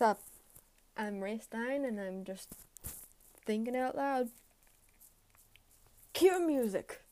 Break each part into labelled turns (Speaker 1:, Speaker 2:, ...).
Speaker 1: What's up? I'm Ray Stein and I'm just thinking out loud. Cue music.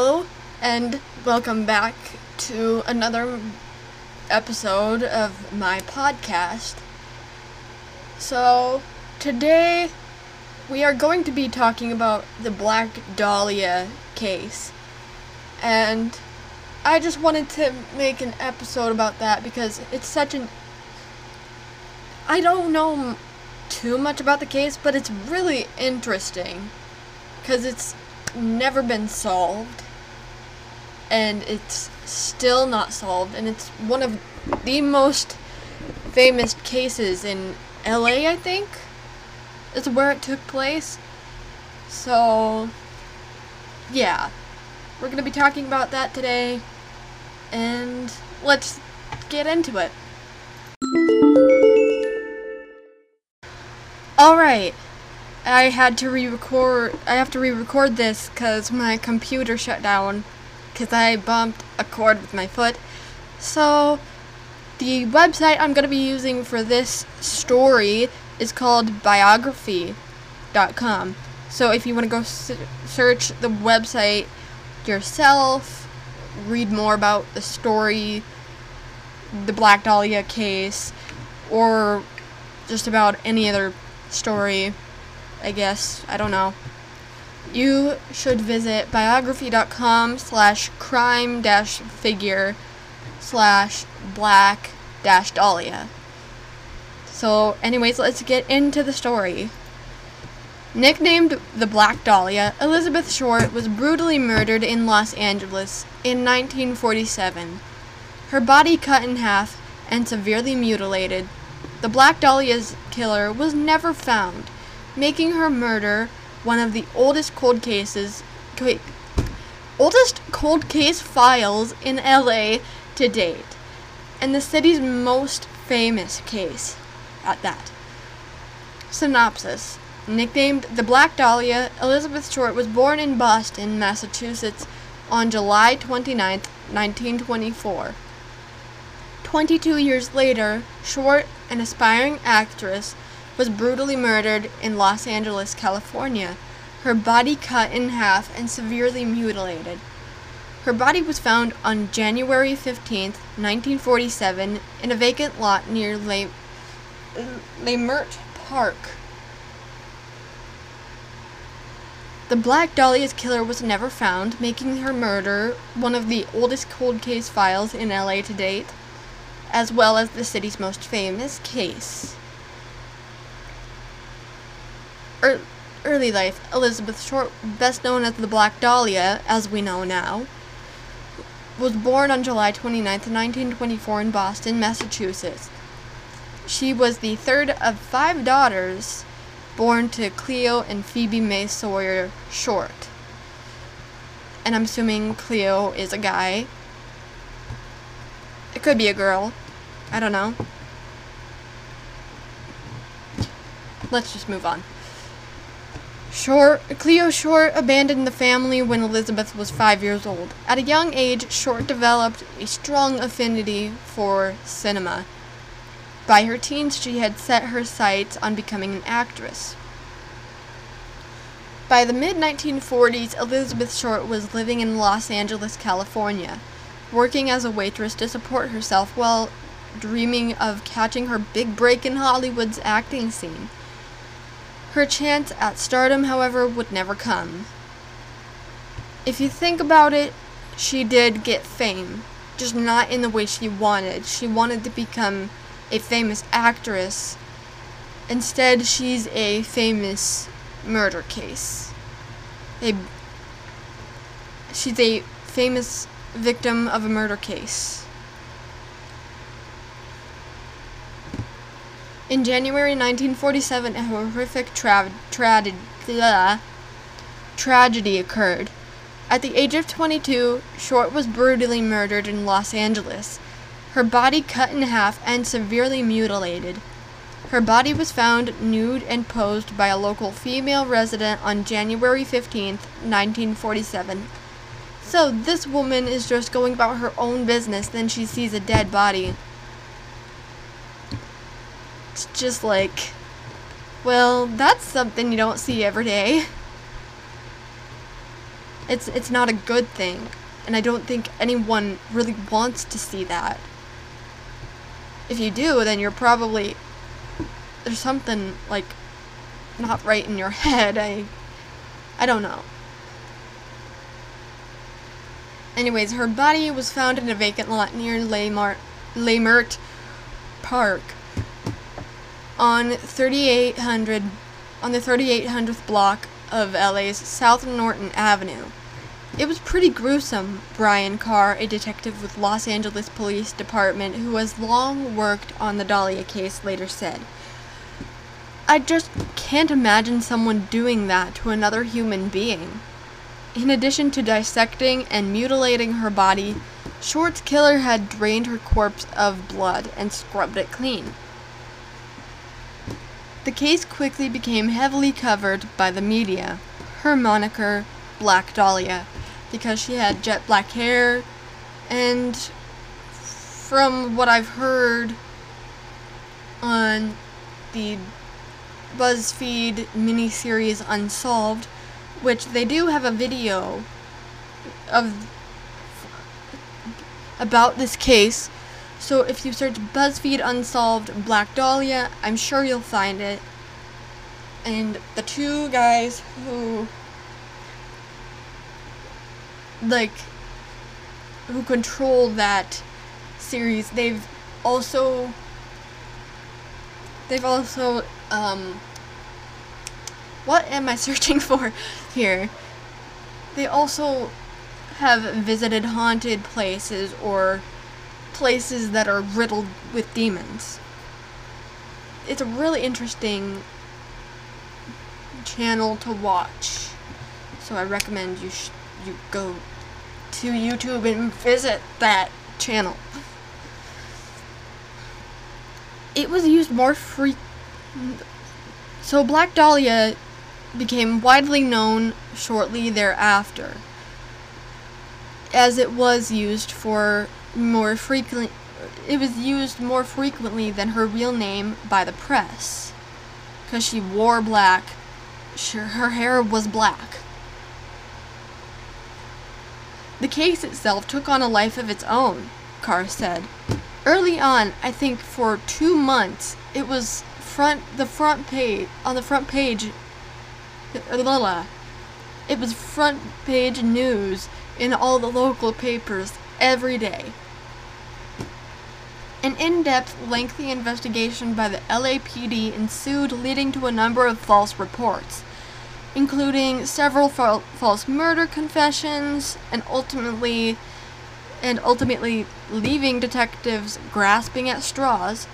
Speaker 1: Hello, and welcome back to another episode of my podcast. So, today we are going to be talking about the Black Dahlia case. And I just wanted to make an episode about that because it's such an. I don't know too much about the case, but it's really interesting. Because it's never been solved and it's still not solved and it's one of the most famous cases in LA I think is where it took place. So yeah. We're going to be talking about that today and let's get into it. All right. I had to re-record. I have to re-record this because my computer shut down because I bumped a cord with my foot. So the website I'm gonna be using for this story is called biography.com. So if you want to go search the website yourself, read more about the story, the Black Dahlia case or just about any other story, I guess, I don't know, you should visit biography.com slash crime dash figure slash black dash dahlia. So, anyways, let's get into the story. Nicknamed the Black Dahlia, Elizabeth Short was brutally murdered in Los Angeles in 1947. Her body cut in half and severely mutilated. The Black Dahlia's killer was never found, making her murder one of the oldest cold cases wait, oldest cold case files in LA to date and the city's most famous case at that. Synopsis Nicknamed the Black Dahlia, Elizabeth Short was born in Boston, Massachusetts on July 29, 1924. 22 years later, Short, an aspiring actress, was brutally murdered in Los Angeles, California, her body cut in half and severely mutilated. Her body was found on January 15, 1947, in a vacant lot near Le- Leimert Park. The Black Dahlia's killer was never found, making her murder one of the oldest cold case files in LA to date, as well as the city's most famous case. Er- early life Elizabeth Short, best known as the Black Dahlia, as we know now, was born on July 29, 1924, in Boston, Massachusetts. She was the third of five daughters born to Cleo and Phoebe May Sawyer Short. And I'm assuming Cleo is a guy. It could be a girl. I don't know. Let's just move on. Short, Cleo Short abandoned the family when Elizabeth was five years old. At a young age, Short developed a strong affinity for cinema. By her teens, she had set her sights on becoming an actress. By the mid 1940s, Elizabeth Short was living in Los Angeles, California, working as a waitress to support herself while dreaming of catching her big break in Hollywood's acting scene. Her chance at stardom, however, would never come. If you think about it, she did get fame, just not in the way she wanted. She wanted to become a famous actress. Instead, she's a famous murder case. A, she's a famous victim of a murder case. In January 1947, a horrific tra- tra- tragedy occurred. At the age of 22, Short was brutally murdered in Los Angeles, her body cut in half and severely mutilated. Her body was found nude and posed by a local female resident on January 15, 1947. So this woman is just going about her own business, then she sees a dead body. It's just like, well, that's something you don't see every day. It's it's not a good thing, and I don't think anyone really wants to see that. If you do, then you're probably there's something like not right in your head. I I don't know. Anyways, her body was found in a vacant lot near Leimert Park on 3800 on the 3800th block of LA's South Norton Avenue. It was pretty gruesome, Brian Carr, a detective with Los Angeles Police Department who has long worked on the Dahlia case, later said. I just can't imagine someone doing that to another human being. In addition to dissecting and mutilating her body, Short's killer had drained her corpse of blood and scrubbed it clean. The case quickly became heavily covered by the media. Her moniker, Black Dahlia, because she had jet black hair, and from what I've heard on the BuzzFeed miniseries Unsolved, which they do have a video of about this case So if you search BuzzFeed Unsolved Black Dahlia, I'm sure you'll find it. And the two guys who like who control that series, they've also they've also um what am I searching for here? They also have visited haunted places or places that are riddled with demons. It's a really interesting channel to watch. So I recommend you you go to YouTube and visit that channel. It was used more free So Black Dahlia became widely known shortly thereafter as it was used for more frequently it was used more frequently than her real name by the press. Because she wore black. Sure her hair was black. The case itself took on a life of its own carr said. Early on i think for two months it was front the front page on the front page it was front page news in all the local papers every day. An in depth, lengthy investigation by the LAPD ensued, leading to a number of false reports, including several fa- false murder confessions, and ultimately, and ultimately leaving detectives grasping at straws.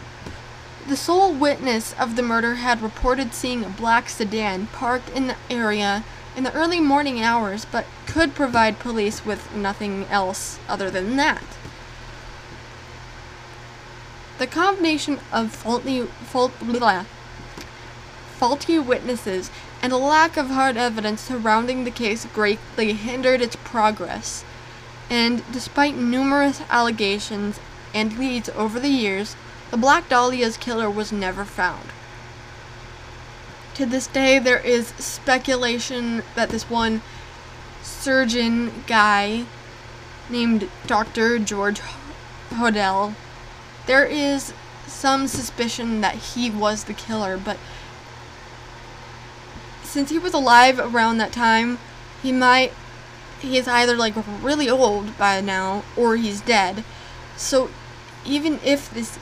Speaker 1: The sole witness of the murder had reported seeing a black sedan parked in the area in the early morning hours, but could provide police with nothing else other than that. The combination of faulty, fault, blah, faulty witnesses and a lack of hard evidence surrounding the case greatly hindered its progress. And despite numerous allegations and leads over the years, the Black Dahlia's killer was never found. To this day, there is speculation that this one surgeon guy named Dr. George Hodel, there is some suspicion that he was the killer, but since he was alive around that time, he might he is either like really old by now or he's dead. So even if this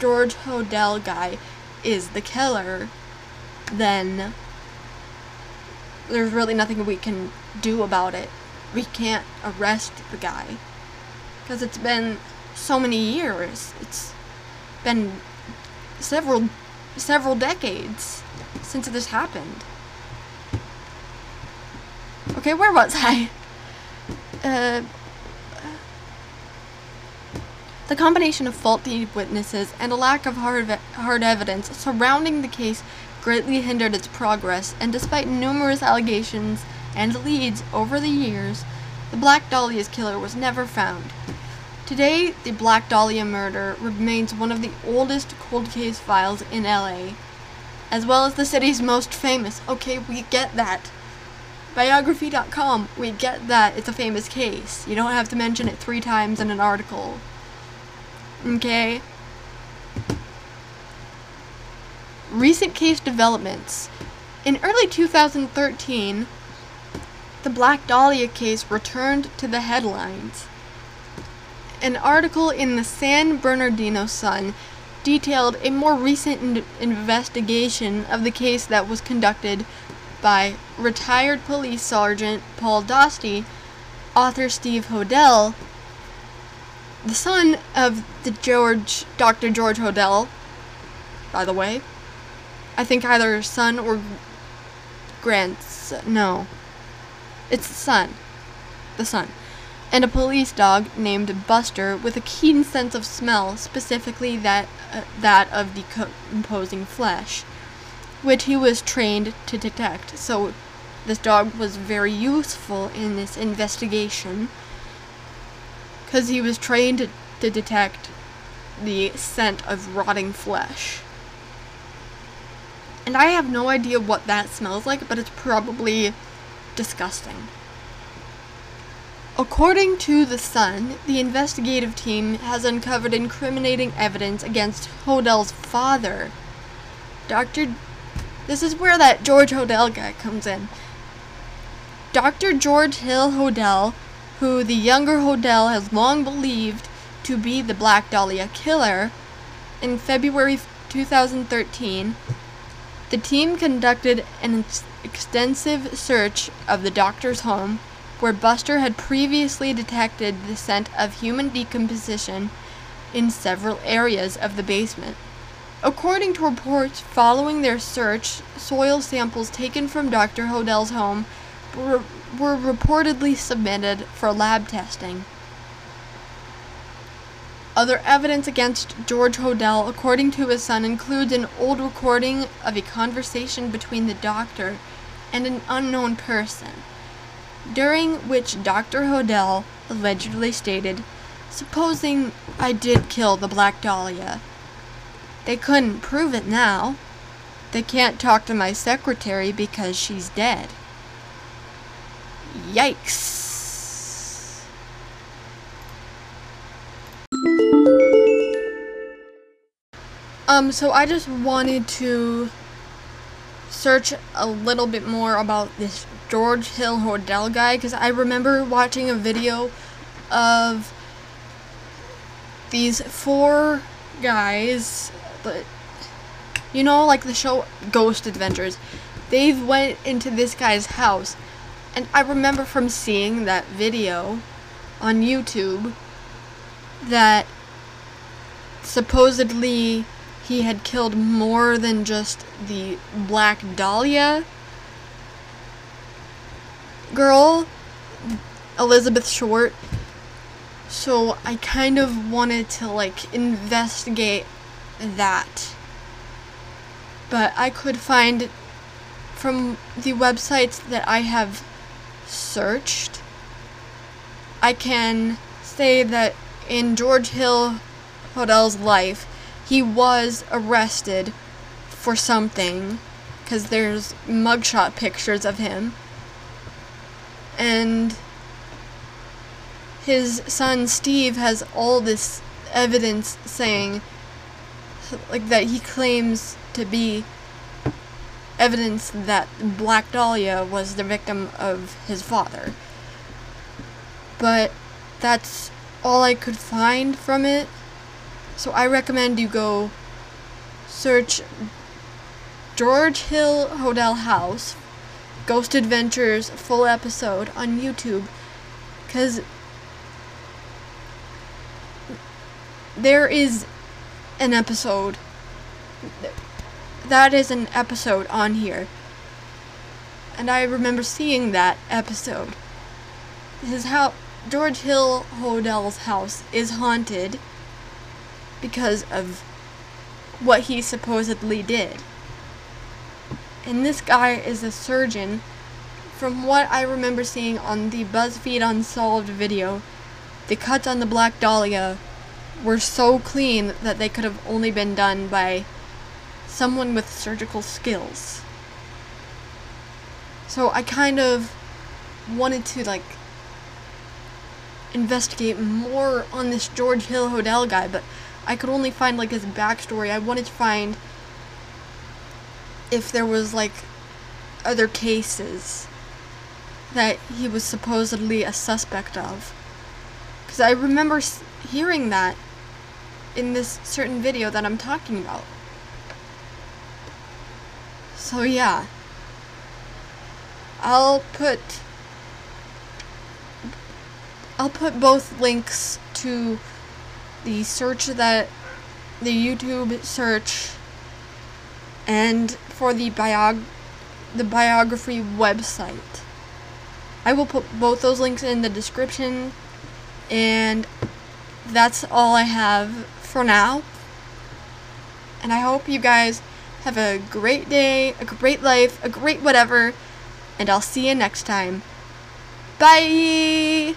Speaker 1: George Hodel guy is the killer, then there's really nothing we can do about it. We can't arrest the guy. Because it's been so many years. It's been several several decades since this happened. Okay, where was I? Uh, the combination of faulty witnesses and a lack of hard, hard evidence surrounding the case greatly hindered its progress, and despite numerous allegations and leads over the years, the Black Dahlia's killer was never found. Today, the Black Dahlia murder remains one of the oldest cold case files in LA, as well as the city's most famous. Okay, we get that. Biography.com, we get that it's a famous case. You don't have to mention it three times in an article. Okay? Recent case developments. In early 2013, the Black Dahlia case returned to the headlines. An article in the San Bernardino Sun detailed a more recent in- investigation of the case that was conducted by retired police sergeant Paul Dostie, author Steve Hodel, the son of the George Dr. George Hodel, by the way, I think either son or grandson. No. It's the son. The son. And a police dog named Buster with a keen sense of smell, specifically that, uh, that of decomposing flesh, which he was trained to detect. So this dog was very useful in this investigation because he was trained to, to detect the scent of rotting flesh. And I have no idea what that smells like, but it's probably disgusting. According to The Sun, the investigative team has uncovered incriminating evidence against Hodel's father. Dr. This is where that George Hodel guy comes in. Dr. George Hill Hodel, who the younger Hodel has long believed to be the Black Dahlia killer, in February 2013, the team conducted an ex- extensive search of the doctor's home where Buster had previously detected the scent of human decomposition in several areas of the basement. According to reports following their search, soil samples taken from Dr. Hodel's home were, were reportedly submitted for lab testing. Other evidence against George Hodel, according to his son, includes an old recording of a conversation between the doctor and an unknown person during which Dr. Hodel allegedly stated, Supposing I did kill the Black Dahlia. They couldn't prove it now. They can't talk to my secretary because she's dead. Yikes. Um, so I just wanted to search a little bit more about this George Hill Hodel guy because I remember watching a video of these four guys, but you know, like the show Ghost Adventures. They've went into this guy's house, and I remember from seeing that video on YouTube that supposedly he had killed more than just the Black Dahlia girl, Elizabeth Short. So I kind of wanted to like investigate that. But I could find from the websites that I have searched, I can say that in George Hill Hodel's life, he was arrested for something because there's mugshot pictures of him and his son Steve has all this evidence saying like that he claims to be evidence that Black Dahlia was the victim of his father. But that's all I could find from it. So I recommend you go search George Hill Hodel House Ghost Adventures full episode on YouTube because there is an episode that is an episode on here. And I remember seeing that episode. His house George Hill Hodel's house is haunted because of what he supposedly did and this guy is a surgeon. From what I remember seeing on the BuzzFeed Unsolved video, the cuts on the Black Dahlia were so clean that they could have only been done by someone with surgical skills. So I kind of wanted to like investigate more on this George Hill Hodel guy, but I could only find like his backstory. I wanted to find if there was like other cases that he was supposedly a suspect of. Because I remember hearing that in this certain video that I'm talking about. So yeah. I'll put I'll put both links to the search that the YouTube search and for the biog the biography website. I will put both those links in the description and that's all I have for now. And I hope you guys have a great day, a great life, a great whatever, and I'll see you next time. Bye!